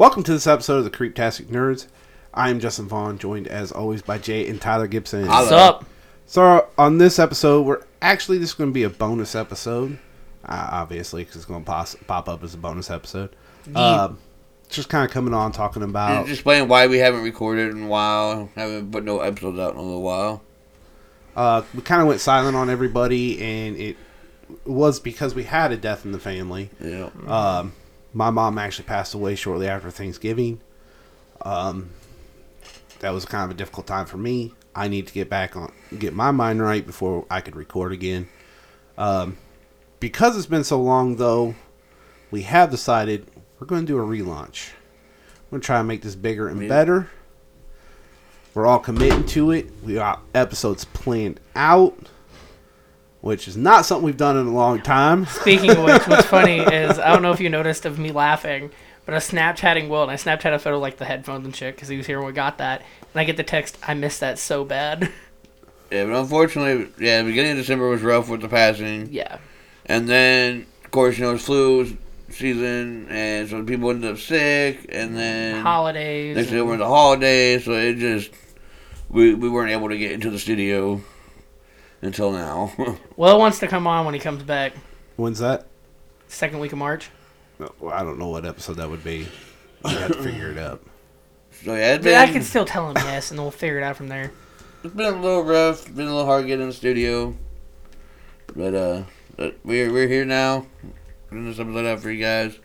Welcome to this episode of the Creeptastic Nerds. I am Justin Vaughn, joined as always by Jay and Tyler Gibson. Hello. What's up? So on this episode, we're actually this is going to be a bonus episode, uh, obviously because it's going to pos- pop up as a bonus episode. Uh, just kind of coming on talking about Just explain why we haven't recorded in a while, haven't put no episodes out in a little while. uh, we kind of went silent on everybody, and it was because we had a death in the family. Yeah. Um, my mom actually passed away shortly after Thanksgiving. Um, that was kind of a difficult time for me. I need to get back on, get my mind right before I could record again. Um, because it's been so long, though, we have decided we're going to do a relaunch. We're going to try and make this bigger and better. We're all committing to it. We got episodes planned out, which is not something we've done in a long time. Speaking of which, what's funny is I don't know if you noticed of me laughing, but I was Snapchatting Will and I Snapchat a photo of, like the headphones and shit because he was here when we got that, and I get the text, "I missed that so bad." Yeah, but unfortunately, yeah, the beginning of December was rough with the passing. yeah, And then, of course, you know, it's flu season, and so people ended up sick, and then holidays. next year and- were the holidays, so it just, we, we weren't able to get into the studio until now. Will wants to come on when he comes back, When's that? second week of March. Well, I don't know what episode that would be. You have to figure it out. so yeah, it's But I can still tell him yes, and then we'll figure it out from there. it's been a little rough, been a little hard getting in the studio. But, uh, but we're, we're here now. Putting this episode out for you guys.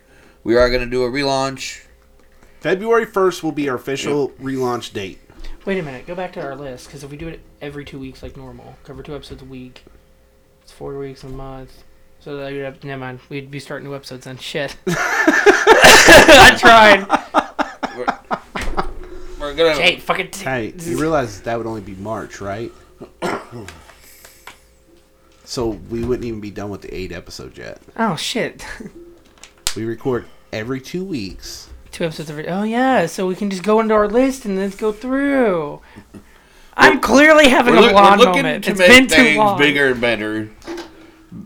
We are going to do a relaunch. February 1st will be our official relaunch date. Wait a minute, go back to our list because if we do it every two weeks like normal, cover two episodes a week, it's four weeks a month. So that you'd have never mind. We'd be starting new episodes then. Shit. I tried. We're going to. Jay, fucking. T- Hey, you realize that would only be March, right? so we wouldn't even be done with the eight episodes yet. oh shit. We record every two weeks. Two episodes every. Oh yeah, so we can just go into our list and then go through. I'm clearly having We're, a look- blonde we're looking moment. to It's make been too long. bigger and better.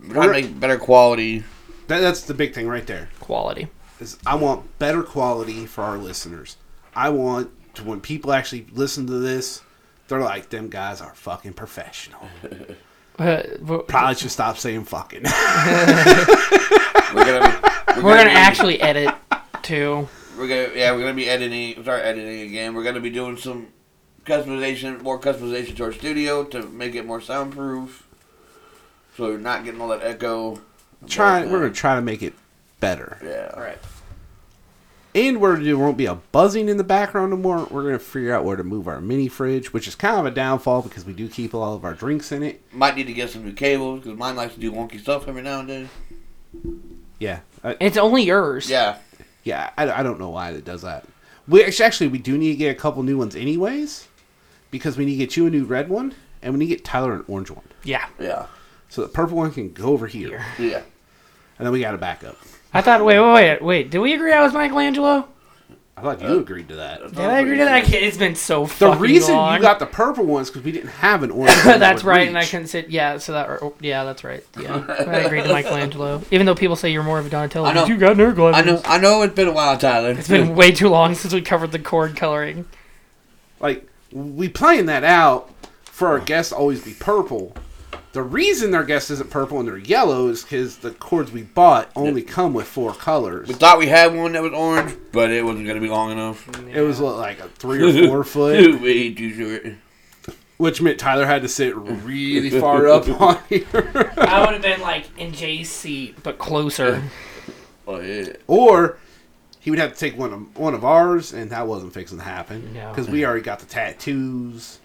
We're to make better quality. That, that's the big thing right there. Quality. Is I want better quality for our listeners. I want to, when people actually listen to this, they're like, them guys are fucking professional. Uh, we're Probably should stop saying fucking. We're gonna be, we're gonna be- actually edit too. We're gonna yeah, we're gonna be editing. Start editing again. We're gonna be doing some customization, more customization to our studio to make it more soundproof. So you're not getting all that echo. Trying, uh, we're going to try to make it better. Yeah. All right. And where there won't be a buzzing in the background anymore. We're gonna figure out where to move our mini fridge, which is kind of a downfall because we do keep all of our drinks in it. Might need to get some new cables because mine likes to do wonky stuff every now and then. Yeah, uh, I, It's only yours. Yeah. Yeah. I, I don't know why it does that. We actually, actually we do need to get a couple new ones anyways, because we need to get you a new red one, and we need to get Tyler an orange one. Yeah. Yeah. So the purple one can go over here, Yeah. and then we got a backup. I thought. Wait, wait, wait, wait. Did we agree I was Michelangelo? I thought you agreed to that. Did I agree to that? I can't- It's been so The fucking reason long. you got the purple ones because we didn't have an orange. one that that's would right, and I reach. couldn't sit. Yeah, so that. oh, Yeah, that's right. Yeah, I agreed to Michelangelo. Even though people say you're more of a Donatello, I know. you got nerd glasses. I know. I know. It's been a while, Tyler. It's been way too long since we covered the cord coloring. like we plan that out for our guests to always be purple. The reason their guest isn't purple and they're yellow is because the cords we bought only come with four colors. We thought we had one that was orange, but it wasn't gonna be long enough. It was what, like a three or four foot, Way too short. which meant Tyler had to sit really far up on here, I would have been like in Jay's seat, but closer. Oh yeah. or he would have to take one of one of ours, and that wasn't fixing to happen No. because we already got the tattoos.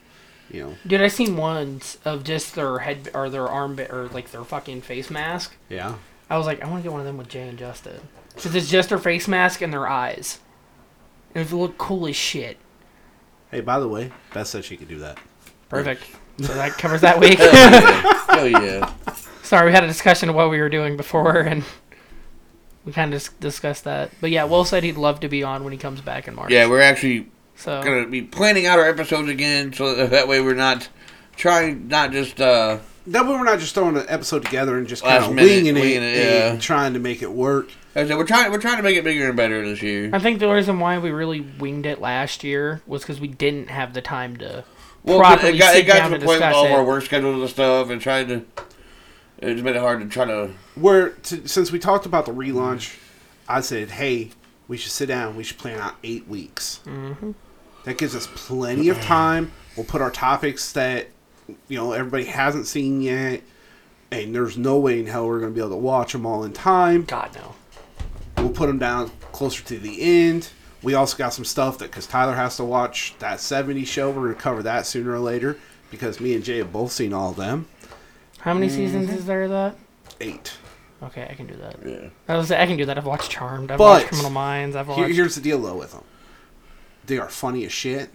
You know, Dude, I seen ones of just their head or their arm or like their fucking face mask. yeah. I was like, I want to get one of them with Jay and Justin. Because it's just their face mask and their eyes. And it would look cool as shit. Hey, by the way, Beth said she could do that. Perfect. So that covers that week. Hell yeah. Hell yeah. Sorry, we had a discussion of what we were doing before, and we kind of dis- discussed that. But yeah, Will said he'd love to be on when he comes back in March. Yeah, we're actually So gonna be planning out our episodes again, so that, that way we're not trying, not just uh, That way we're not just throwing an episode together and just kind of minute, winging, it, winging it, yeah. and trying to make it work. Like I said, we're trying we're trying to make it bigger and better this year. I think the reason why we really winged it last year was because we didn't have the time to Well, but properly it got, sit it got down to to the point with all of our work schedules and stuff, and trying to. It's made it hard to try to. Where to, since we talked about the relaunch, I said, "Hey, we should sit down. We should plan out eight weeks. Mm-hmm. That gives us plenty of time. We'll put our topics that you know everybody hasn't seen yet, and there's no way in hell we're going to be able to watch them all in time. God no. We'll put them down closer to the end. We also got some stuff that because Tyler has to watch that 70s show. We're going to cover that sooner or later because me and Jay have both seen all of them. How many mm-hmm. seasons is there of that? Eight. Okay, I can do that. Yeah. I was I can do that. I've watched Charmed. I've But- watched Criminal Minds. I've watched. Here, here's the deal though with them. They are funny as shit,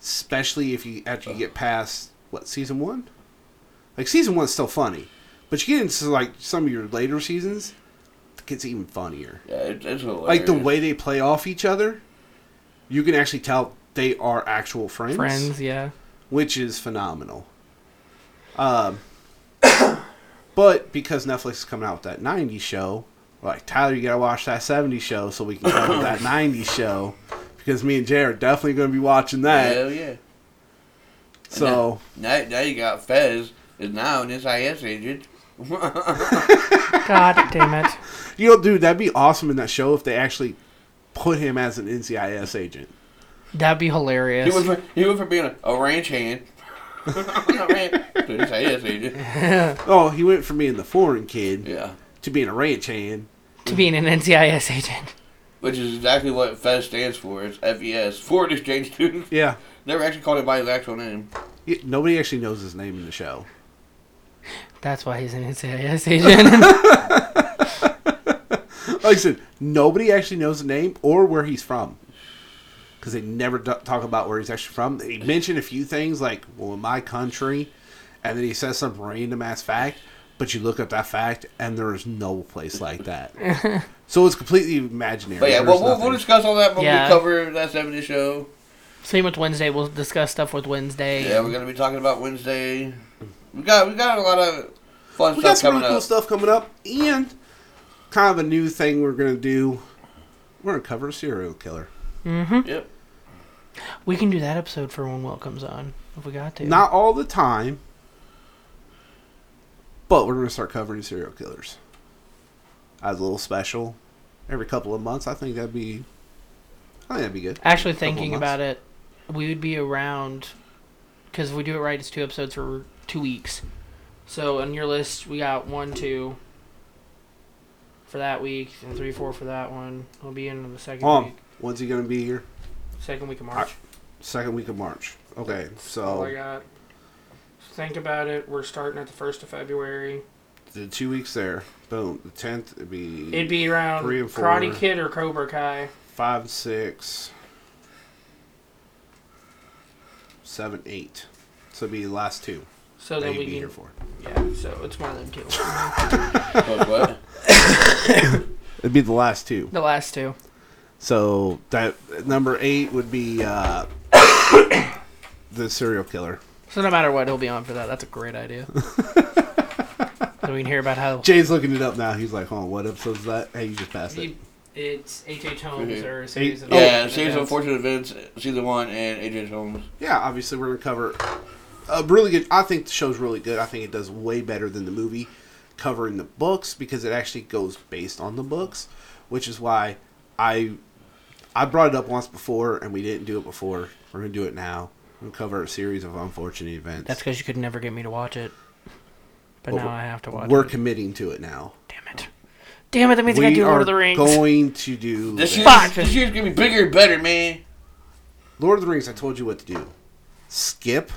especially if you after you get past what season one. Like season one's still funny, but you get into like some of your later seasons, it gets even funnier. Yeah, it, it's hilarious. Like the way they play off each other, you can actually tell they are actual friends, Friends, yeah. which is phenomenal. Um, but because Netflix is coming out with that '90s show, we're like Tyler, you gotta watch that '70s show so we can cover that '90s show because me and Jay are definitely gonna be watching that. Hell yeah. So Now, now you got Fez is now an SIS agent. God damn it. you know, dude, that'd be awesome in that show if they actually put him as an NCIS agent. That'd be He hilarious. went from he went from being a, a ranch hand to an SIS agent. Oh, he went from being the foreign kid Yeah, to being a ranch hand. to being an NCIS agent. Which is exactly what Fez stands for. It's FES, Foreign Exchange Student. Yeah. Never actually called him by his actual name. He- Nobody actually knows his name in the show. That's why he's an NCIS agent. Like I said, nobody actually knows the name or where he's from. Because they never d- talk about where he's actually from. He mentioned a few things like, well, in my country, and then he says some random ass fact, but you look up that fact, and there is no place like that. so it's completely imaginary. But yeah, There's well, we'll, we'll discuss all that when Yeah. we cover that 70 show. Same with Wednesday. We'll discuss stuff with Wednesday. Yeah, we're gonna be talking about Wednesday. We got we got a lot of fun we got stuff some coming really cool up. stuff coming up, and kind of a new thing we're going to do. We're going to cover a serial killer. Mm-hmm. Yep. We can do that episode for when Will comes on if we got to. Not all the time, but we're going to start covering serial killers as a little special every couple of months. I think that'd be, I think that'd be good. Actually, thinking about it, we would be around because if we do it right, it's two episodes for two weeks. So on your list, we got one, two for that week, and three, four for that one. We'll be in the second Um, week, when's he going to be here? second week of March. Second week of March. Okay, I so got. Think about it. We're starting at the first of February. the two weeks there. Boom. The tenth it'd be It'd be around Three and four. Karate Kid or Cobra Kai. five, and six, seven, eight. So it'd be the last two So that then you'd we be can. here for. Yeah. So it's one of them two. What? It'd be the last two. the last two. So that number eight would be uh, the serial killer. So no matter what, he'll be on for that. That's a great idea. so we can hear about how Jay's looking it up now. He's like, "Hold on, what episode's that?" Hey, you just passed it. it's H. H. Holmes Mhm. or a series of yeah, events. series of unfortunate events, season one, and AJ Holmes. Yeah, obviously we're gonna cover a really good. I think the show's really good. I think it does way better than the movie covering the books because it actually goes based on the books, which is why I I brought it up once before and we didn't do it before. We're gonna do it now. We're cover a series of unfortunate events. That's because you could never get me to watch it. But Well, now I have to watch it. we're it. committing to it now. Damn it. Damn it, that means I gotta We do Lord are of the Rings. going to do This that. year, Fuck. this year's gonna be bigger and better, man. Lord of the Rings. I told you what to do. Skip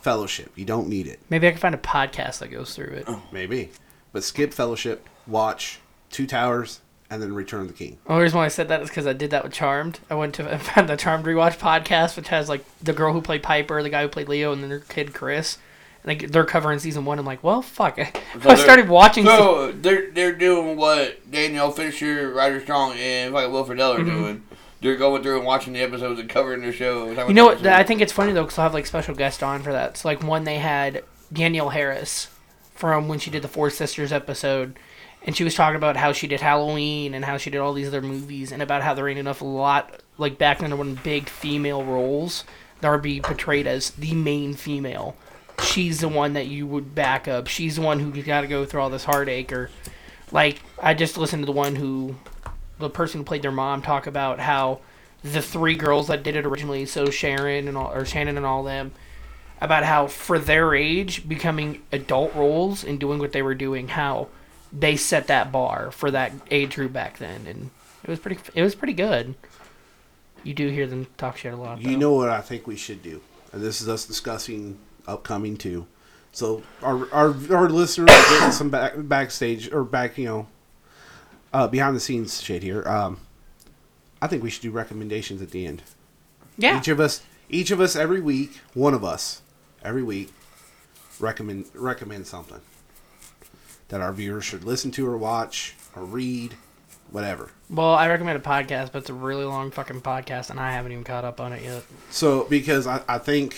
Fellowship. You don't need it. Maybe I can find a podcast that goes through it. Oh. Maybe. But skip Fellowship, watch Two Towers, and then Return of the King. The only reason why I said that is because I did that with Charmed. I went to I found the Charmed rewatch podcast, which has like the girl who played Piper, the guy who played Leo, and then their kid Chris. And they, they're covering season one. I'm like, well, fuck. I they're- started watching. se- So they're they're doing what Danielle Fishel, Rider Strong, and fucking Will Friedle are Mhm. doing. They're going through and watching the episodes and covering their show. You know what? I think it's funny though, because I have like special guests on for that. So like one they had Danielle Harris from when she did the Four Sisters episode, and she was talking about how she did Halloween and how she did all these other movies and about how there ain't enough a lot like back then there weren't big female roles that would be portrayed as the main female. She's the one that you would back up. She's the one who got to go through all this heartache or like I just listened to the one who the person who played their mom talk about how the three girls that did it originally, so Sharon and all or Shannen and all them, about how for their age becoming adult roles and doing what they were doing, how they set that bar for that age group back then, and it was pretty. It was pretty good. You do hear them talk shit a lot. You though. know what I think we should do, and this is us discussing upcoming too. So our our our listeners are getting some back, backstage or back, you know, uh, behind the scenes shit here. Um, I think we should do recommendations at the end. yeah, Each of us, each of us, every week, one of us, every week, recommend recommend something that our viewers should listen to or watch or read, whatever. Well, I recommend a podcast, but it's a really long fucking podcast, and I haven't even caught up on it yet. So because I, I think,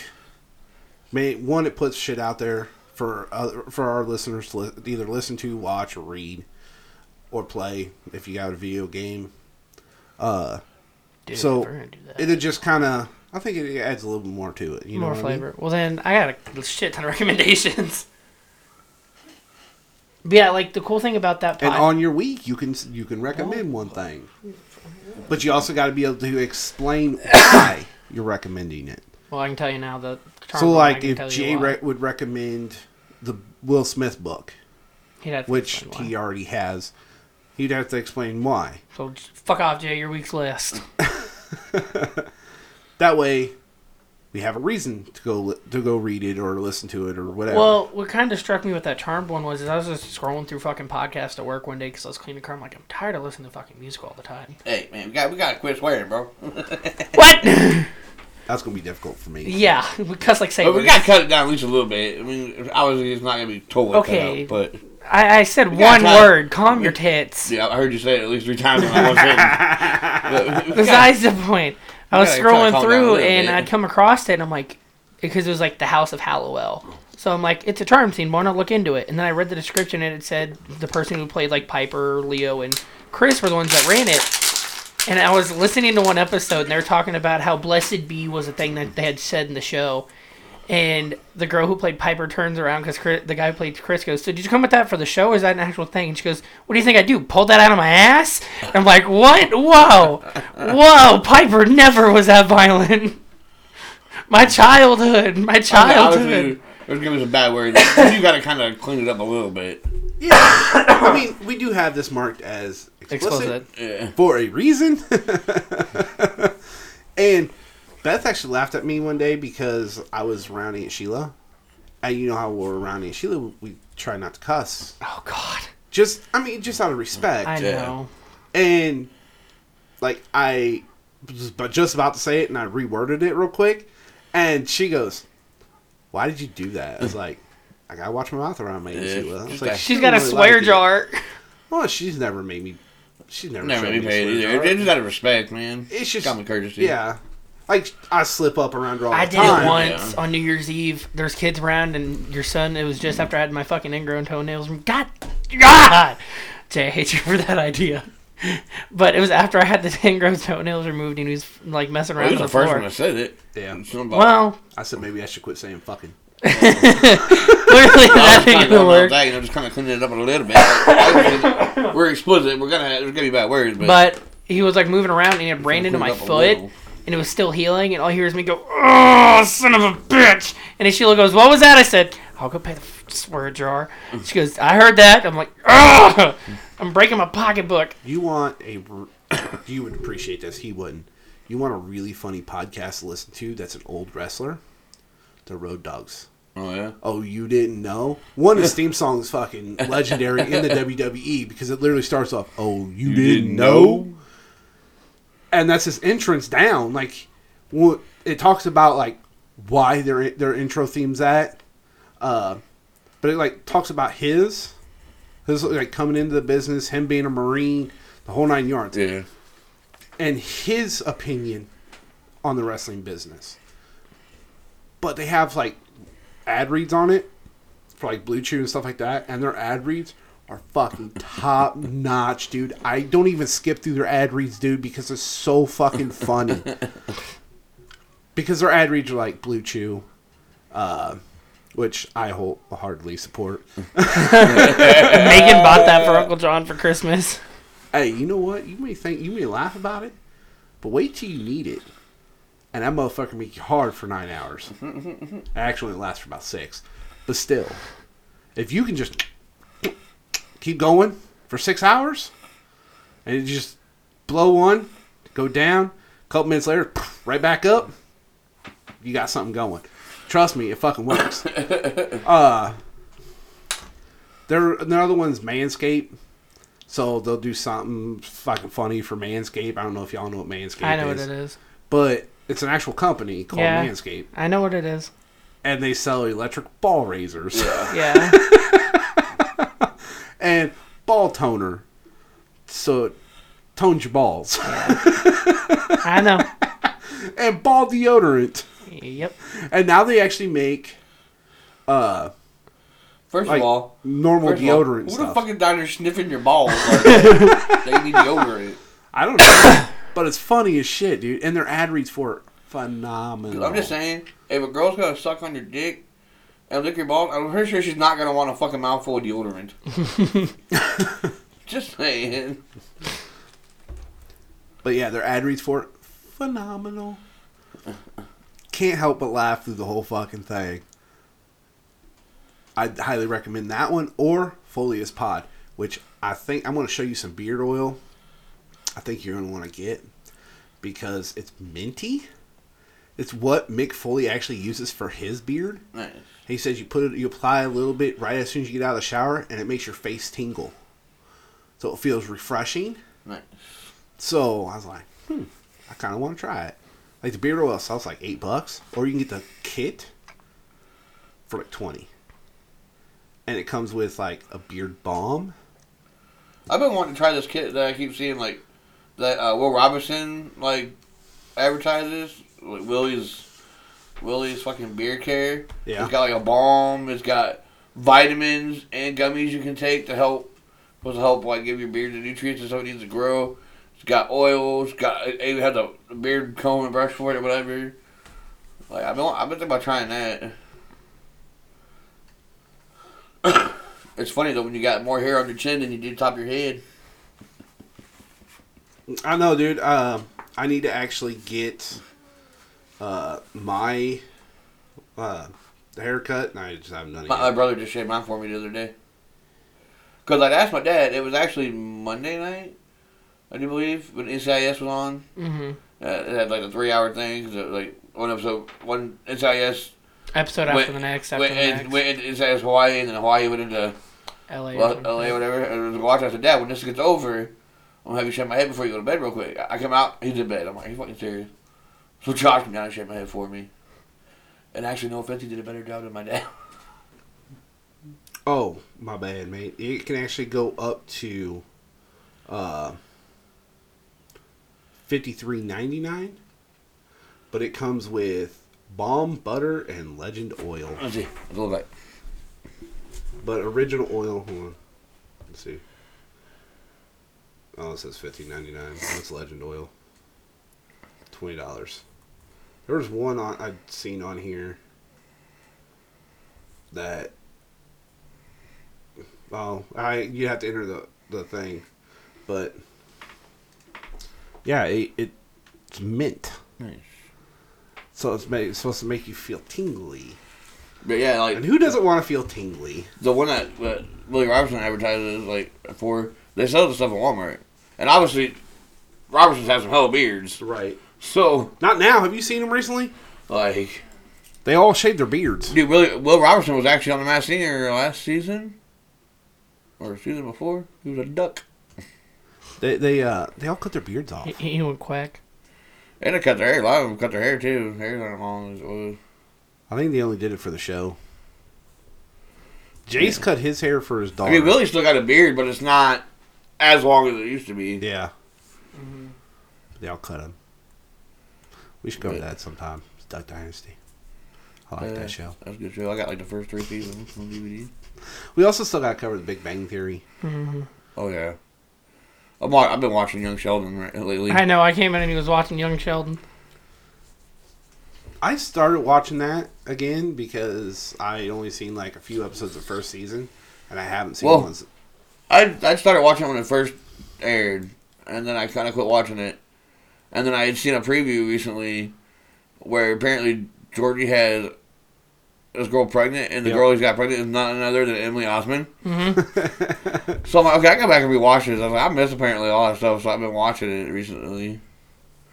may one it puts shit out there for other, for our listeners to li- either listen to, watch, or read, or play if you got a video game. Uh, Dude, So, we're gonna do that. it'll just kind of. I think it adds a little more to it. You know More I mean? flavor. Well, then I got a shit ton of recommendations. But yeah, like the cool thing about that And on your week, you can you can recommend one oh. thing, but you also got to be able to explain why you're recommending it. well, I can tell you now that. So, like, if Jay re- would recommend the Will Smith book, He'd have to which explain why. he already has, he'd have to explain why. So fuck off, Jay. Your week's list. That way, we have a reason to go to go read it or listen to it or whatever. Well, what kind of struck me with that Charmed one was is I was just scrolling through fucking podcasts at work one day because I was cleaning the car. I'm like, I'm tired of listening to fucking music all the time. Hey man, we got we gotta quit swearing, bro. what? That's gonna be difficult for me. yeah, because like say But we gotta cut it down at least a little bit. I mean, obviously it's not gonna be totally Okay. cut out, but I, I said one gotta word. Calm your tits. yeah, I heard you say it at least three times when I was sitting. But we gotta- Besides the point, I was gotta try to scrolling calm down a through little and bit. I'd come across it and I'm like, because it was like the House of Halliwell. So I'm like, it's a charm scene. Why not look into it? And then I read the description and it said the person who played like Piper, Leo, and Chris were the ones that ran it. And I was listening to one episode and they were talking about how Blessed Be was a thing that they had said in the show. And the girl who played Piper turns around because the guy who played Chris goes, "So did you come with that for the show? Or is that an actual thing?" And she goes, "What do you think I do? Pull that out of my ass?" And I'm like, "What? Whoa, whoa! Piper never was that violent. My childhood, my childhood." Obviously, there's gonna be some bad words. You gotta kind of clean it up a little bit. Yeah. I mean, we do have this marked as explicit, Explicit. Yeah. for a reason. and Beth actually laughed at me one day because I was around Aunt Sheila. And you know how we're around Aunt Sheila, we try not to cuss. Oh God, Just, I mean, just out of respect. I know. and like I was but just about to say it, and I reworded it real quick, and she goes, "Why did you do that?" I was like, "I gotta watch my mouth around my Aunt Yeah. Sheila." I was She's like, got- She's "She got a really swear liked it." jar. Well, she's never made me. She's never, Never made me a pay it either. jar. It's just out of respect, man. It's just common courtesy. Yeah, like I slip up around her all I the did it once Yeah. on New Year's Eve. There's kids around, and your son. It was just after I had my fucking ingrown toenails. Removed. God, God, Jay, I hate you for that idea. But it was after I had the ingrown toenails removed, and he was like messing Well, around he was the the first floor. one that said it. Yeah, Well, I said maybe I should quit saying fucking. clearly I that kinda ain't going gonna work. that, you know, just kind of cleaning it up a little bit. We're explicit. We're gonna. There's gonna be bad words, but, But he was like moving around, and he had brain into my it up a foot, little. And it was still healing. And all he hears me go, "Oh, son of a bitch!" And then Sheila goes, "What was that?" I said, "I'll go pay the f- swear jar." She goes, "I heard that." I'm like, "Oh, I'm breaking my pocketbook." You want a? you would appreciate this. He wouldn't. You want a really funny podcast to listen to? That's an old wrestler. The Road Dogs. Oh yeah. Oh, you didn't know? One, his theme song is fucking legendary in the WWE because it literally starts off, "Oh, you, didn't, know? And that's his entrance down. Like, wh- it talks about like why their their intro themes at, uh, but it like talks about his, his like coming into the business, him being a marine, the whole nine yards, Yeah. and his opinion on the wrestling business. But they have like ad reads on it for like BlueChew and stuff like that, and their ad reads are fucking top notch, dude. I don't even skip through their ad reads, dude, because it's so fucking funny. because their ad reads are like BlueChew, uh, which I wholeheartedly support. Megan bought that for Uncle John for Christmas. Hey, you know what? You may think you may laugh about it, but wait till you need it, and that motherfucker make you hard for nine hours. Actually, it lasts for about six, but still, if you can just keep going for six hours, and you just blow one, go down, a couple minutes later, right back up, you got something going. Trust me, it fucking works. uh, there, another one's Manscaped. So they'll do something fucking funny for Manscaped. I don't know if y'all know what Manscaped I know is. what it is. But it's an actual company called Yeah. Manscaped. I know what it is. And they sell electric ball razors Yeah. and ball toner. So it tones your balls. I know. and ball deodorant. Yep. And now they actually make uh First like of all, normal first of all, deodorant who stuff. the fuck is down there sniffing your balls? Like, they need deodorant. I don't know. but it's funny as shit, dude. And their ad reads for it phenomenal. I'm just saying, if a girl's gonna suck on your dick and lick your balls, I'm pretty sure she's not gonna want a fucking mouthful of deodorant. just saying. But yeah, their ad reads for it phenomenal. Can't help but laugh through the whole fucking thing. I'd highly recommend that one or Foley Is Pod, which I think I'm going to show you some beard oil. I think you're going to want to get because it's minty. It's what Mick Foley actually uses for his beard. Nice. He says you put it, you apply a little bit right as soon as you get out of the shower, and it makes your face tingle. So it feels refreshing. Nice. So I was like, hmm, I kind of want to try it. Like the beard oil sells like eight bucks, or you can get the kit for like twenty, and it comes with like a beard balm. I've been wanting to try this kit that I keep seeing, like that uh, Will Robertson like advertises. Like Willie's Willie's fucking beard care. Yeah. It's got like a balm. It's got vitamins and gummies you can take to help supposed to help like give your beard the nutrients and it needs to grow. It's got oils. Got it even has a beard comb and brush for it or whatever. Like I've been I've been thinking about trying that. it's funny though when you got more hair on your chin than you do top of your head. I know, dude. Uh, I need to actually get uh, my uh, haircut, and I just haven't done it My, my brother just shaved mine for me the other day. Cause I'd asked my dad. It was actually Monday night, I do believe, when NCIS was on. hmm Uh, it had like a three-hour thing. 'cause it was, like one episode, one NCIS Episode Wait, after the next, after went, the and, next. went into NCIS Hawaii, and then Hawaii went into LA. or Well. LA or whatever. And I was watching. I said, Dad, when this gets over, I'm gonna have you shave my head before you go to bed real quick. I I come out, he's in bed. I'm like, are you fucking serious? So Josh came down and shaved my head for me. And actually, no offense, he did a better job than my dad. Oh, my bad, mate. It can actually go up to uh, fifty three ninety nine, but it comes with balm, butter, and legend oil. Let's see. Let's look like. But original oil, hold on. Let's see. Oh, it says fifteen ninety nine. That's legend oil. Twenty dollars. There was one on I'd seen on here that. Oh, I you have to enter the the thing, but yeah, it, it it's mint. Nice. So it's, ma- it's supposed to make you feel tingly. But yeah, like And who doesn't want to feel tingly? the one that uh, Willie Robertson advertises, like for they sell the stuff at Walmart, and obviously Robertson's has some hella beards. Right. So Not now. Have you seen them recently? like, They all shaved their beards. dude, Willie, Will Robertson was actually on the Masked Singer last season, or season before. He was a duck, They they uh they all cut their beards off. He, he went quack. and they cut their hair. A lot of them cut their hair too. Hair's not as long as it was. I think they only did it for the show. Jace cut his hair for his daughter. I mean, Willie still got a beard, but it's not as long as it used to be. Yeah. They all cut him. We should go to that sometime. It's Duck Dynasty. I like Yeah, that show. That's a good show. I got like the first three seasons on DVD. We also still got to cover the Big Bang Theory. hmm Oh yeah. I'm, I've been watching Young Sheldon right, lately. I know. I came in and he was watching Young Sheldon. I started watching that again because I only seen like a few episodes of first season, and I haven't seen Well- ones. I I started watching it when it first aired, and then I kind of quit watching it. And then I had seen a preview recently where apparently Georgie had this girl pregnant, and the Yep. girl he's got pregnant is none other than Emily Osment. hmm So I'm like, okay, I go back and rewatch this. I was like, I missed apparently all that stuff, so I've been watching it recently.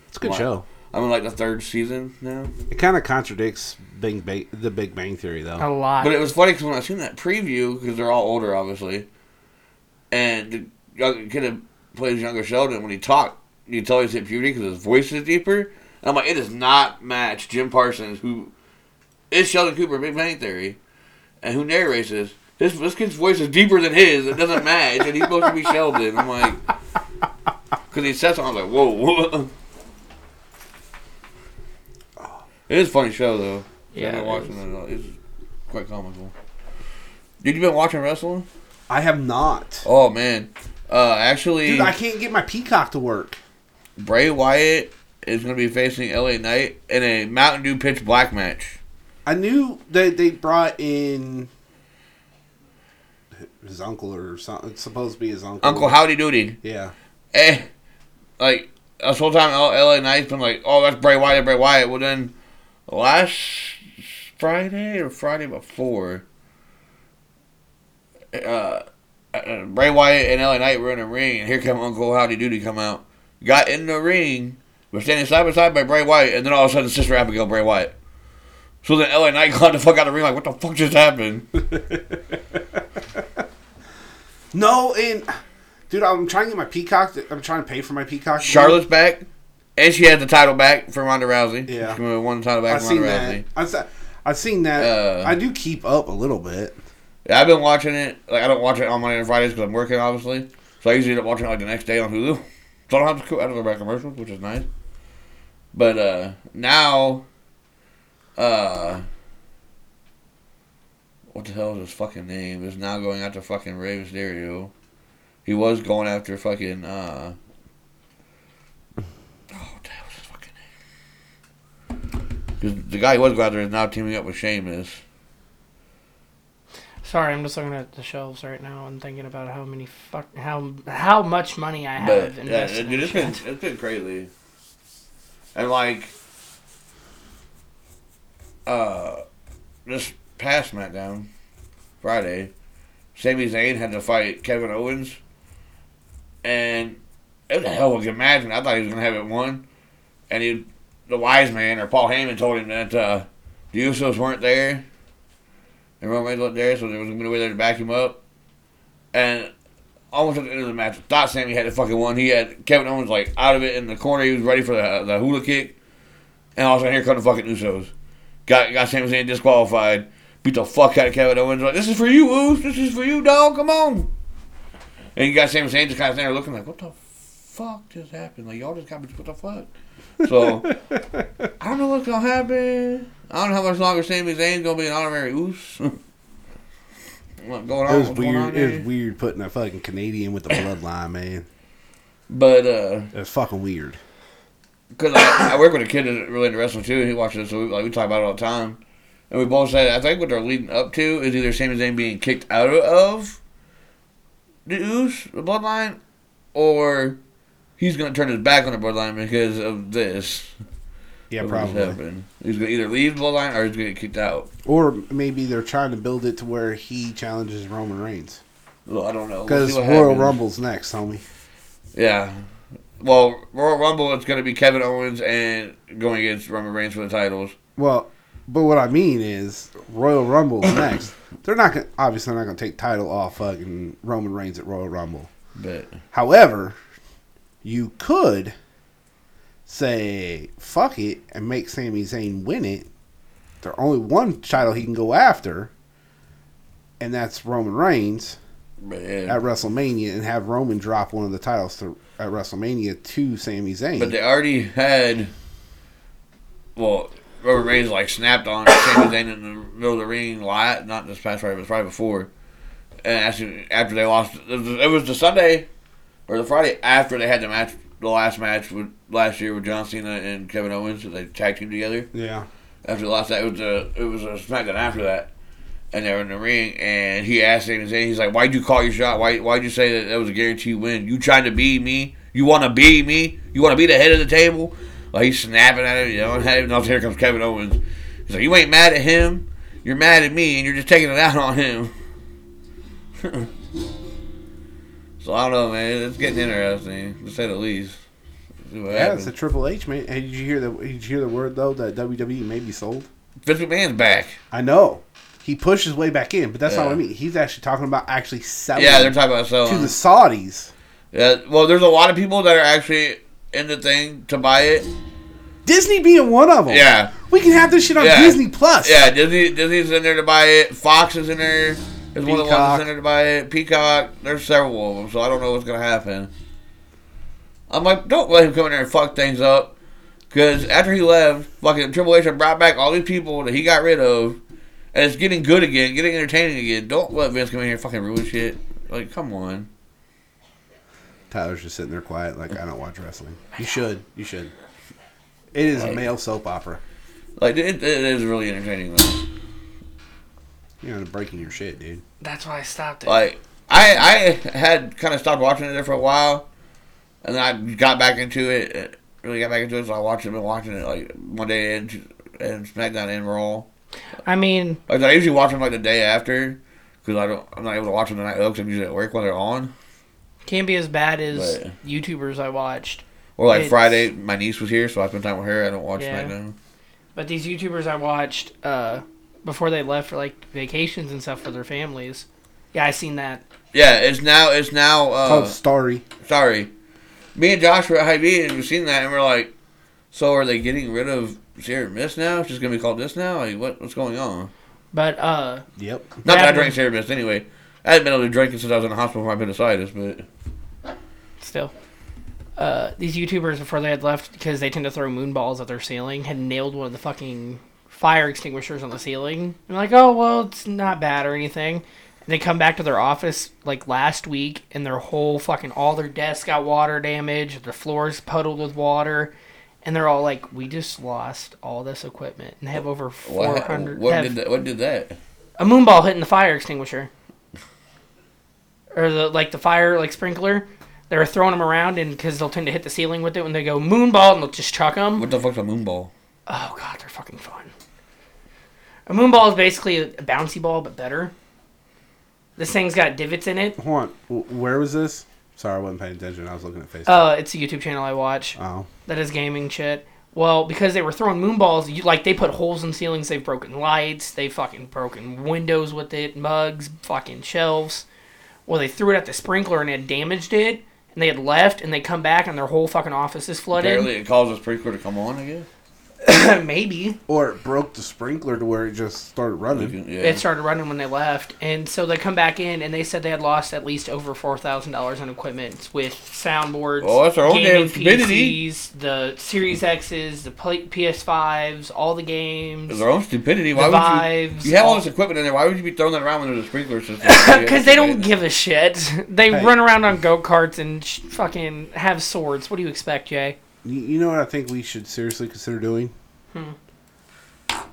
It's a good Wow. show. I'm in like the third season now. It kind of contradicts Big Bang, the Big Bang Theory though. A lot. But it was funny because when I seen that preview, because they're all older, obviously, and the young kid that plays younger Sheldon, when he talked, you can tell he's hit puberty because his voice is deeper. And I'm like, it does not match Jim Parsons, who is Sheldon Cooper, Big Bang Theory, and who narrates this. This this kid's voice is deeper than his. It doesn't match, and he's supposed to be Sheldon. I'm like, because he said something, I was like, whoa. Whoa. It is a funny show though. Yeah, I've been it watching is. it. uh, It's quite comical. Did you been watching wrestling? I have not. Oh man, uh, actually, Dude, I can't get my Peacock to work. Bray Wyatt is going to be facing LA Knight in a Mountain Dew Pitch Black match. I knew that they brought in his uncle or something. It's supposed to be his uncle. Uncle Howdy Doody. Yeah. Eh, like this whole time, LA Knight's been like, "Oh, that's Bray Wyatt, Bray Wyatt." Well, then last Friday or Friday before, uh, uh, Bray Wyatt and LA Knight were in a ring, and here come Uncle Howdy Doody come out, got in the ring, was standing side by side by Bray Wyatt, and then all of a sudden, Sister Abigail Bray Wyatt. So then LA Knight got the fuck out of the ring, like, what the fuck just happened? No, and dude, I'm trying to get my Peacock. I'm trying to pay for my Peacock. Charlotte's back, and she had the title back from Ronda Rousey. Yeah. she won the title back I've from seen Ronda that. Rousey. I've, I've seen that. Uh, I do keep up a little bit. Yeah, I've been watching it. Like I don't watch it on Monday and Fridays because I'm working, obviously. So I usually end up watching it like the next day on Hulu. So I don't have to. Don't go back commercials, which is nice. But uh now, uh, what the hell is his fucking name? Is now going after fucking Rey Mysterio. He was going after fucking. uh Oh, what the his fucking name? Because the guy he was going after is now teaming up with Sheamus. Sorry, I'm just looking at the shelves right now and thinking about how many fuck how how much money I have But yeah, dude, in it's been it's been crazy. And like, uh, this past SmackDown, Friday, Sami Zayn had to fight Kevin Owens, and it was a hell of a good match. And I thought he was gonna have it won, and he, the wise man or Paul Heyman told him that uh, the Usos weren't there, and Roman Reigns wasn't there, so there was a way there to back him up, and almost at the end of the match, thought Sami had the fucking one. He had Kevin Owens like out of it in the corner. He was ready for the the Helluva Kick, and all of a sudden here come the fucking Usos. Got got Sami Zayn disqualified. Beat the fuck out of Kevin Owens. Like this is for you, Oos. This is for you, dog. Come on. And you got Sami Zayn just kind of standing there looking like, what the fuck just happened? Like y'all just got me. What the fuck? So I don't know what's gonna happen. I don't know how much longer Sami Zayn's gonna be an honorary Oos. what going on? It was What's going on weird. It was weird putting a fucking Canadian with the bloodline, man. But uh. It was fucking weird. Because I, I work with a kid that's really into wrestling too, and he watches it, so we, like we talk about it all the time. And we both said, I think what they're leading up to is either Sami Zayn being kicked out of the Oos, the Bloodline, or he's going to turn his back on the Bloodline because of this. Yeah, probably. He's going to either leave the Bloodline or he's going to get kicked out. Or maybe they're trying to build it to where he challenges Roman Reigns. Well, I don't know. We'll Because Royal happens. Rumble's next, homie. Yeah. Well, Royal Rumble, it's going to be Kevin Owens and going against Roman Reigns for the titles. Well, but what I mean is Royal Rumble's next. They're not gonna obviously not gonna take title off fucking Roman Reigns at Royal Rumble. But However, you could say fuck it and make Sami Zayn win it. There's only one title he can go after, and that's Roman Reigns yeah. at WrestleMania, and have Roman drop one of the titles to at WrestleMania to Sami Zayn. But they already had. Well, Roman Reigns like snapped on Sami Zayn in the middle of the ring, live, not this past Friday, but Friday before. And after, after they lost, it was the Sunday or the Friday after they had the match, the last match with last year with John Cena and Kevin Owens. They tag team together. Yeah. After the last, that it was a it was a SmackDown after that, and they were in the ring. And he asked Sami Zayn, he's like, "Why'd you call your shot? Why why'd you say that that was a guaranteed win? You trying to be me? You want to be me? You want to be the head of the table?" Like he's snapping at him, you know. And then here comes Kevin Owens. He's like, "You ain't mad at him. You're mad at me, and you're just taking it out on him." so I don't know, man. It's getting interesting, to say the least. Yeah, it's a Triple H man. Hey, did you hear the? Did you hear the word though that WWE may be sold? Vince McMahon's back. I know. He pushed his way back in, but that's not what I mean. He's actually talking about actually selling Yeah, they're talking about selling. to the Saudis. Yeah, well, there's a lot of people that are actually in the thing to buy it. Disney being one of them. Yeah, We can have this shit on Yeah. Disney Plus. yeah. Disney, Disney's in there to buy it. Fox is in there. There's one of the ones Peacock. that's in there it. Peacock. There's several of them, so I don't know what's gonna happen. I'm like, don't let him come in there and fuck things up, because after he left, fucking Triple H brought back all these people that he got rid of, and it's getting good again, getting entertaining again. Don't let Vince come in here and fucking ruin shit. Like, come on. Tyler's just sitting there quiet, like I don't watch wrestling. You should. You should. It is a male soap opera. Like, it, it is really entertaining though. You're not breaking your shit, dude. That's why I stopped it. Like I I had kind of stopped watching it there for a while, and then I got back into it. uh, Really got back into it, so I watched it. Been watching it like Monday and and SmackDown and Raw. I mean, Like I usually watch them like the day after, because I don't I'm not able to watch them the night of 'cause I'm usually at work when they're on. can't be as bad as But- YouTubers I watched. Or like It's- Friday, my niece was here, so I spent time with her. I don't watch Yeah. SmackDown. But these YouTubers I watched uh, before they left for like vacations and stuff for their families. Yeah, I seen that. Yeah, it's now it's now. Called Uh, Starry. sorry, me and Josh were at Hy-Vee and we've seen that, and we're like, so are they getting rid of Sierra Mist now? It's just gonna be called this now? Like, what what's going on? But uh, Yep. Not that I Grabbing- drank Sierra Mist anyway. I haven't been able to drink it since I was in the hospital for my appendicitis, but still, uh, these YouTubers before they had left because they tend to throw moonballs at their ceiling had nailed one of the fucking fire extinguishers on the ceiling. And like, oh well, it's not bad or anything. And they come back to their office like last week, and their whole fucking all their desks got water damage. The floors puddled with water. And they're all like, "We just lost all this equipment, and they have over four hundred. what, what did that? What did that? a moonball hitting the fire extinguisher or the like the fire like sprinkler they were throwing them around and because they'll tend to hit the ceiling with it when they go moonball and they'll just chuck them What the fuck's a moonball? oh god they're fucking fun a moon ball is basically a bouncy ball but better this thing's got divots in it Hold on. Where was this? Sorry, I wasn't paying attention. I was looking at Facebook. uh it's a youtube channel i watch oh. that is gaming shit well because they were throwing moonballs you, like they put holes in ceilings they've broken lights they fucking broken windows with it mugs fucking shelves well they threw it at the sprinkler and it damaged it and they had left and they come back and their whole fucking office is flooded Apparently, it caused a sprinkler to come on. I guess. maybe Or it broke the sprinkler to where it just started running. Yeah. it started running when they left and so they come back in and they said they had lost at least over $4000 in equipment with soundboards Oh, that's our own gaming damn stupidity. PCs, the series x's the ps5s all the games It's their own stupidity. Why the would you? You have all all- this equipment in there. Why would you be throwing that around when there's a sprinkler system? Because they don't give a shit. They Hey. run around on go karts and sh- fucking have swords. What do you expect, Jay? You, you know what I think we should seriously consider doing? Hmm.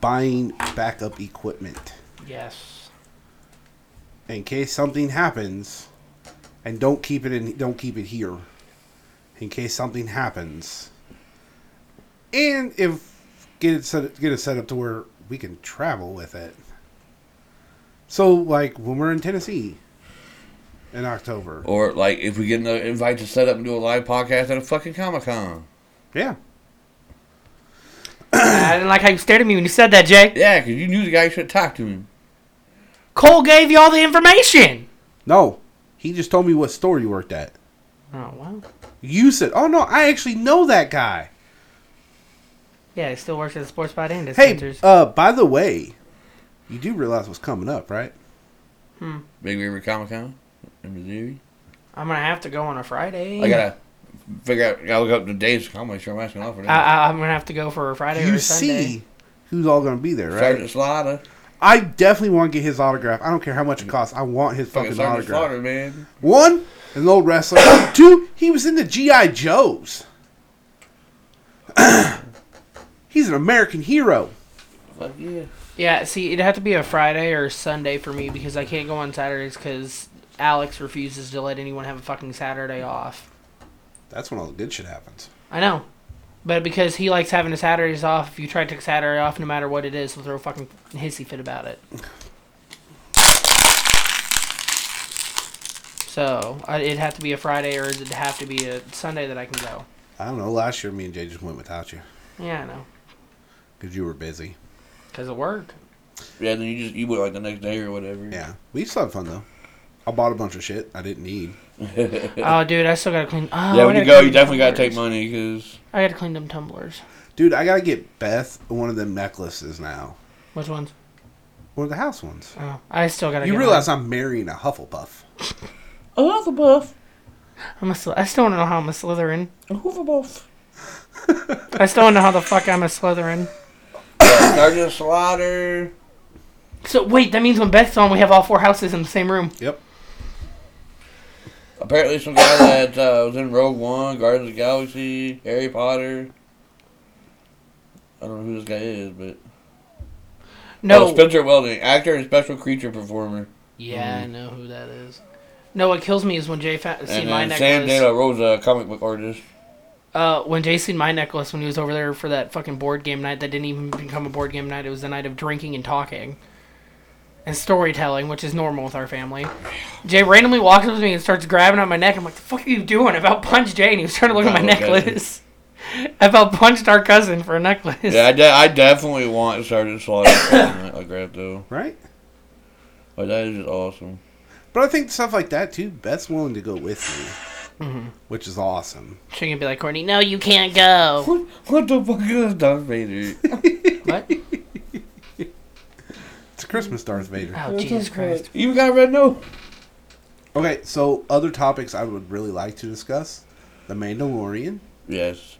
Buying backup equipment. Yes. in case something happens, and don't keep it in. Don't keep it here. In case something happens, and if get it set get it set up to where we can travel with it. So, like when we're in Tennessee in October, Or like if we get an invite to set up and do a live podcast at a fucking Comic Con. Yeah, I didn't like how you stared at me when you said that, Jay. Yeah, because you knew the guy you should talk to him. Cole gave you all the information. no, he just told me what store you worked at. Oh well. You said, "Oh no, I actually know that guy." Yeah, he still works at the sports bot and Hey, dispensers. uh, by the way, you do realize what's coming up, right? Hmm. Big River Comic Con in Missouri. I'm gonna have to go on a Friday. I gotta figure out. Gotta look up the dates. I'm not sure I'm asking off for that. I, I'm gonna have to go for a Friday or you a Sunday. see who's all going to be there, right? Sergeant Slaughter. I definitely want to get his autograph. I don't care how much it mm. costs. I want his Fucking fucking Sergeant autograph. Slaughter, man. One, an old wrestler. Two, he was in the GI Joes. He's an American hero. Fuck yeah. Yeah, see, it'd have to be a Friday or Sunday for me because I can't go on Saturdays because Alex refuses to let anyone have a fucking Saturday off. That's when all the good shit happens. I know. But because he likes having his Saturdays off, if you try to take Saturday off, no matter what it is, he'll throw a fucking hissy fit about it. So, I- it'd have to be a Friday or it'd have to be a Sunday that I can go. I don't know. Last year, me and Jay just went without you Yeah, I know. because you were busy. Because of work. Yeah, then you just you went like the next day or whatever. Yeah, we still had fun though. I bought a bunch of shit I didn't need. Oh, dude, I still gotta clean. Oh, yeah, I when you gotta go, you them definitely gotta take money because I gotta clean them tumblers. Dude, I gotta get Beth one of them necklaces now. Which ones? One of the house ones. Oh, I still gotta. You get realize mine. I'm marrying a Hufflepuff. a Hufflepuff, I'm a. Sly- I still don't know how I'm a Slytherin. a Hufflepuff. I still don't know how the fuck I'm a Slytherin. Yeah, Sergeant Slaughter. So wait, that means when Beth's on, we have all four houses in the same room. Yep. Apparently, some guy that uh, was in Rogue One, Guardians of the Galaxy, Harry Potter. I don't know who this guy is, but No. oh, Spencer Wilding, actor and special creature performer, yeah, I know who that is. No, what kills me is when Jay fa- seen and my Sam necklace. De La Rosa, comic book artist. Uh, when Jay seen my necklace when he was over there for that fucking board game night that didn't even become a board game night. It was the night of drinking and talking. And storytelling, which is normal with our family. Jay randomly walks up to me and starts grabbing on my neck. I'm like, the fuck are you doing? I about punched Jay and he was trying to look at my okay. necklace. I about punched our cousin for a necklace. Yeah, I, de- I definitely want Sergeant Slaughter something like that though. Right? Like that is just awesome. But I think stuff like that too, Beth's willing to go with me. Mm-hmm. Which is awesome. She can be like, Courtney, no, you can't go. What, what the fuck is Darth Vader? what? It's Christmas Darth Vader. Oh, Jesus Christ. You got red nose. Okay, so other topics I would really like to discuss. The Mandalorian. Yes.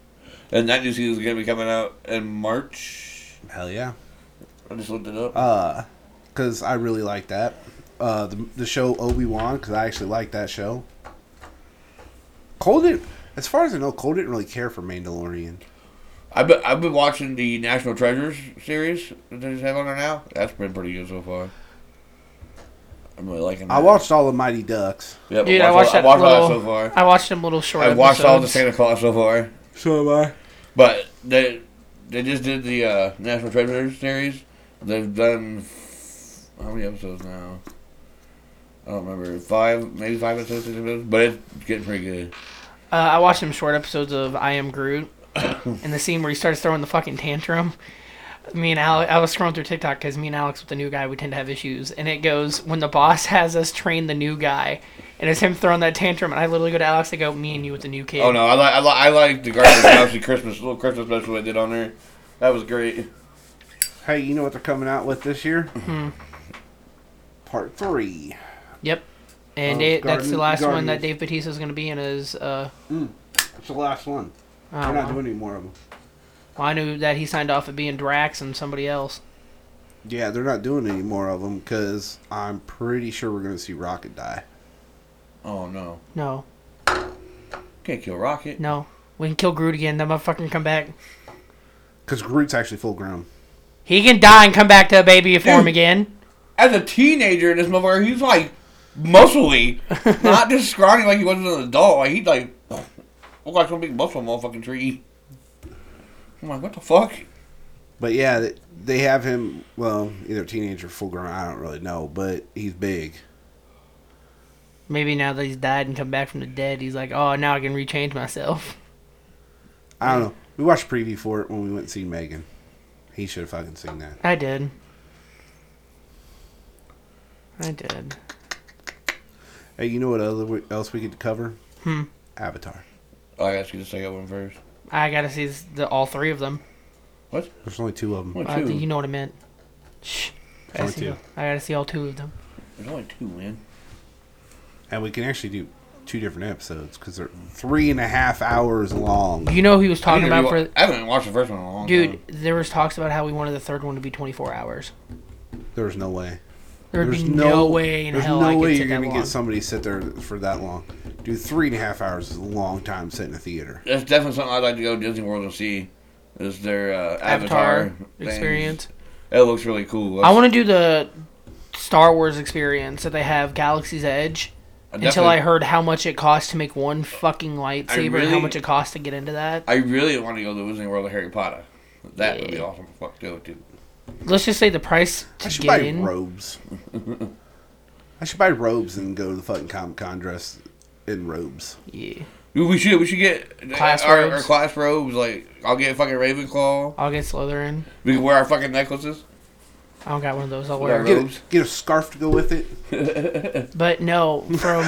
And that new season is gonna be coming out in March. Hell yeah. I just looked it up. Uh, because I really like that. Uh, the, the show Obi Wan, because I actually like that show. Cole didn't, as far as I know, Cole didn't really care for Mandalorian. I've been I've been watching the National Treasures series that they have on there now. That's been pretty good so far. I'm really liking. That. I watched all the Mighty Ducks. Yep, Dude, I I watched, watched all, I that watched all that so far. I watched them little short I've watched all the. Santa Claus so far. So am I. But they they just did the uh, National Treasure series. They've done f- how many episodes now? I don't remember. Five, maybe five episodes, six episodes, but it's getting pretty good. Uh, I watched some short episodes of I Am Groot, and the scene where he starts throwing the fucking tantrum. Me and Alex, I was scrolling through TikTok because me and Alex with the new guy, we tend to have issues, and it goes when the boss has us train the new guy, and it's him throwing that tantrum, and I literally go to Alex, I go, me and you with the new kid. Oh no, I like I like I like the Guardians of the Galaxy Christmas little Christmas special they did on there. That was great. Hey, you know what they're coming out with this year? Hmm. Part three. Yep. And it, that's the Guardian- last one that Dave Bautista is going to be in. Is uh, It's the last one. Oh, They're not well. doing any more of them. Well, I knew that he signed off at being Drax and somebody else. Yeah, they're not doing any more of them because I'm pretty sure we're going to see Rocket die. Oh no, No, can't kill Rocket. no, we can kill Groot again. That motherfucker can come back. Because Groot's actually full grown. He can die and come back to a baby form Dude. again. As a teenager, in this motherfucker, he's like muscly, not just scrawny like he was as an adult. Like he like look like some big muscle motherfucking tree. I'm like, what the fuck? But yeah, they have him, well, either teenager or full grown. I don't really know, but he's big. Maybe now that he's died and come back from the dead, he's like, oh, now I can rechange myself. I don't know. We watched a preview for it when we went and seen Megan. He should have fucking seen that. I did. I did. Hey, you know what other else we could cover? Hmm. Avatar. Oh, I asked you to say that one first. I gotta see this, the all three of them. What? There's only two of them. What uh, I two? think you know what I meant. Shh. I gotta, Only see, two. I gotta see all two of them. There's only two, man. And we can actually do two different episodes because they're three and a half hours long. You know, he was talking about for I haven't watched the first one in a long time. dude. There was talks about how we wanted the third one to be 24 hours. There's no way. There'd There's be no, way in there's hell no I way you're sit gonna long. get somebody to sit there for that long. Dude, three and a half hours is a long time sitting in a theater. That's definitely something I'd like to go to Disney World and see. Is their uh, Avatar, Avatar, experience. It looks really cool. I want to do the Star Wars experience that they have Galaxy's Edge. Until I heard how much it costs to make one fucking lightsaber and how much it costs to get into that. I really want to go to Disney World of Harry Potter. That would be Yeah. awesome. Fuck to go to. Let's just say the price I to should get buy in. robes. I should buy robes and go to the fucking Comic Con dressed in robes. Yeah, Dude, we should we should get Class our, our robes? class robes. Like I'll get fucking Ravenclaw. I'll get Slytherin. We can wear our fucking necklaces. I don't got one of those. I'll wear. our Get robes. a, get a scarf to go with it. But no, from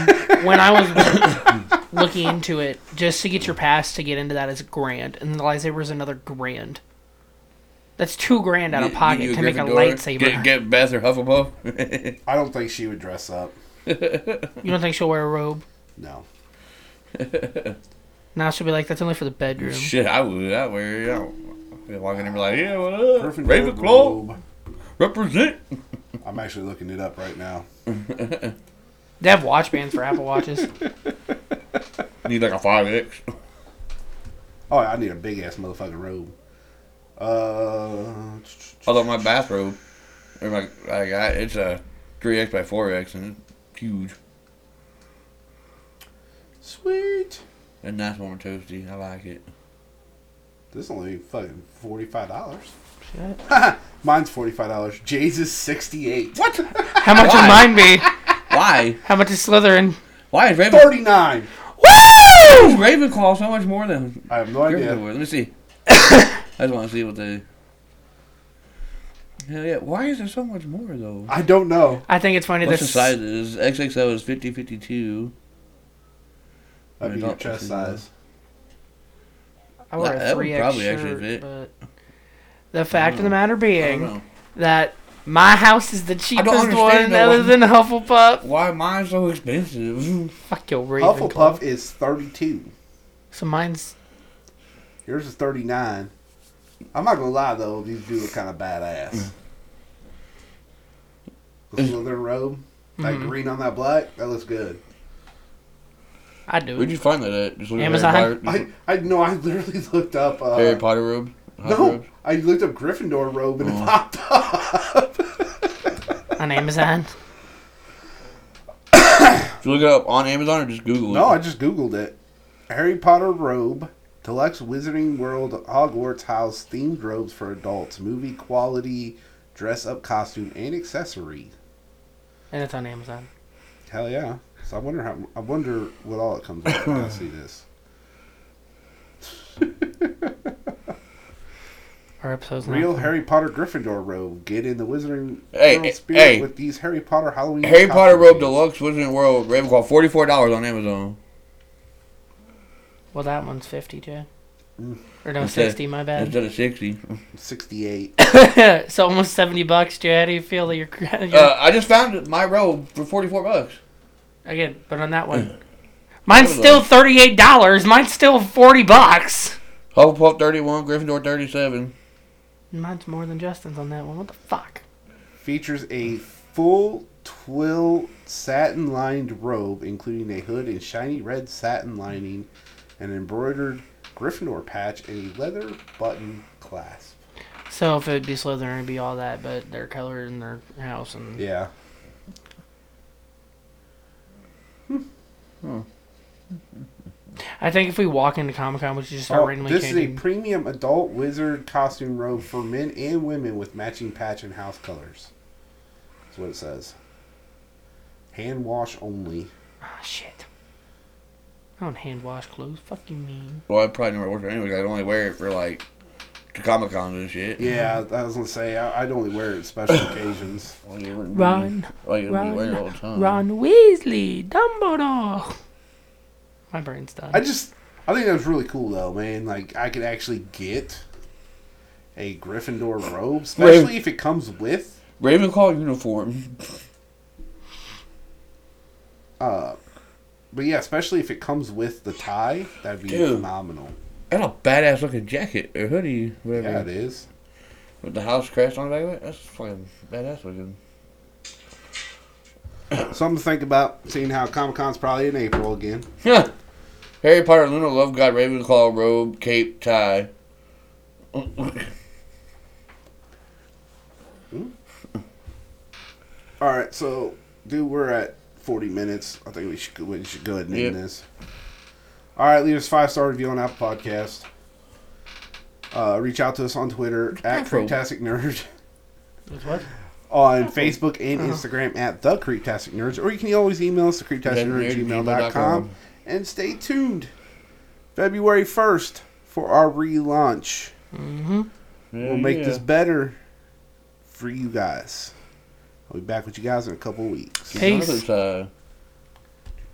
when I was looking into it, just to get your pass to get into that is grand, and the lightsaber is another grand. That's two grand out of pocket get you to make a Gryffindor. lightsaber. Get, get Beth or Hufflepuff. I don't think she would dress up. You don't think she'll wear a robe? No. Now she'll be like, "That's only for the bedroom." Shit, I would. I wear. You know, I'd walk in and be like, yeah, what up? Gryffindor Ravenclaw, robe. represent. I'm actually looking it up right now. They have watch bands for Apple watches. Need like a five X. Oh, I need a big ass motherfucking robe. Uh, Although my bathrobe, or my, I got it's a three X by four X and it's huge sweet. and nice warm and toasty. I like it. This is only fucking forty five dollars. Shit. Mine's forty five dollars. Jay's is sixty eight. What? How much Why? would mine be? Why? How much is Slytherin? Why is Raven, Thirty nine. why is Ravenclaw so much more than I have no idea. Gryffindor? Let me see. I just want to see what they. Hell yeah! Why is there so much more though? I don't know. I think it's funny. What's the This sizes? XXL is 50, 52. That'd be I your don't chest see size. I wear That- a would three X probably shirt, actually fit. but the fact of the matter being that my house is the cheapest one that other one. than Hufflepuff. Why mine's so expensive? Fuck your Ravenclaw. Hufflepuff is thirty two. So mine's Yours is thirty nine. I'm not gonna lie though, these dudes look kind of badass. The Slytherin robe, that Mhm. green on that black, that looks good. I do. Where'd you find that at? Just look Amazon? Harry Potter, I I know I literally looked up. Uh, Harry Potter robe. Hot No, robes? I looked up Gryffindor robe and it Oh. popped up. on Amazon. Did you look it up on Amazon or just Google it? no, I just googled it. Harry Potter robe, deluxe Wizarding World Hogwarts House themed robes for adults, movie quality dress up costume and accessory. And it's on Amazon. Hell yeah! So I wonder how I wonder what all it comes with. I see this. Our episode's not Real fun. Harry Potter Gryffindor robe. Get in the Wizarding Hey, World spirit hey. with these Harry Potter Halloween. Harry Potter robe costumes. deluxe Wizarding World Ravenclaw forty four dollars on Amazon. Well, that one's fifty, Jay. Mm. Or no, Instead- sixty. My bad. Instead of sixty. Sixty-eight. so almost seventy bucks, Jay. How do you feel that you're, you're Uh, I just found my robe for forty four bucks. again? But on that one, mine's Amazon. still thirty-eight dollars. Mine's still forty bucks. Hufflepuff thirty one, Gryffindor thirty seven. Mine's more than Justin's on that one. What the fuck? features a full twill satin lined robe, including a hood and shiny red satin lining, an embroidered Gryffindor patch, and a leather button clasp. So if it'd be Slytherin, it'd be all that, but their color in their house and Yeah. I think if we walk into Comic Con, we should just start Oh, randomly this is a premium adult wizard costume robe for men and women with matching patch and house colors. That's what it says. Hand wash only. Ah, shit. I don't hand wash clothes. Fuck you mean? Well, I probably never worked it anyway. I'd only wear it for like to Comic Con and shit. Yeah, I was gonna say I, I'd only wear it special occasions. Well, you wouldn't Ron, be- well, wouldn't be wearing it all the Ron, time. Ron Weasley, Dumbledore. My brain's done. I just I think that was really cool though, man. Like I could actually get a Gryffindor robe, especially if it comes with Ravenclaw uniform. uh but yeah, especially if it comes with the tie, that'd be Dude. phenomenal. And a badass looking jacket or hoodie, whatever. Yeah, it is. With the house crest on the back of it. That's fucking badass looking. Something to think about. Seeing how Comic Con's probably in April again. Yeah. Harry Potter, Luna, Lovegood, Ravenclaw, robe, cape, tie. Hmm? All right, so dude, we're at forty minutes. I think we should go- we should go ahead and end Yep. this. All right, leave us five star review on Apple Podcast. Uh, reach out to us on Twitter at Afro. Creeptastic Nerd, what? on Facebook and Uh-huh. Instagram at the Creeptastic Nerds, or you can always email us at creeptasticnerd@gmail.com. And stay tuned. February first for our relaunch. Mm-hmm. We'll make this better for you guys. I'll be back with you guys in a couple weeks. Peace. Peace. Uh,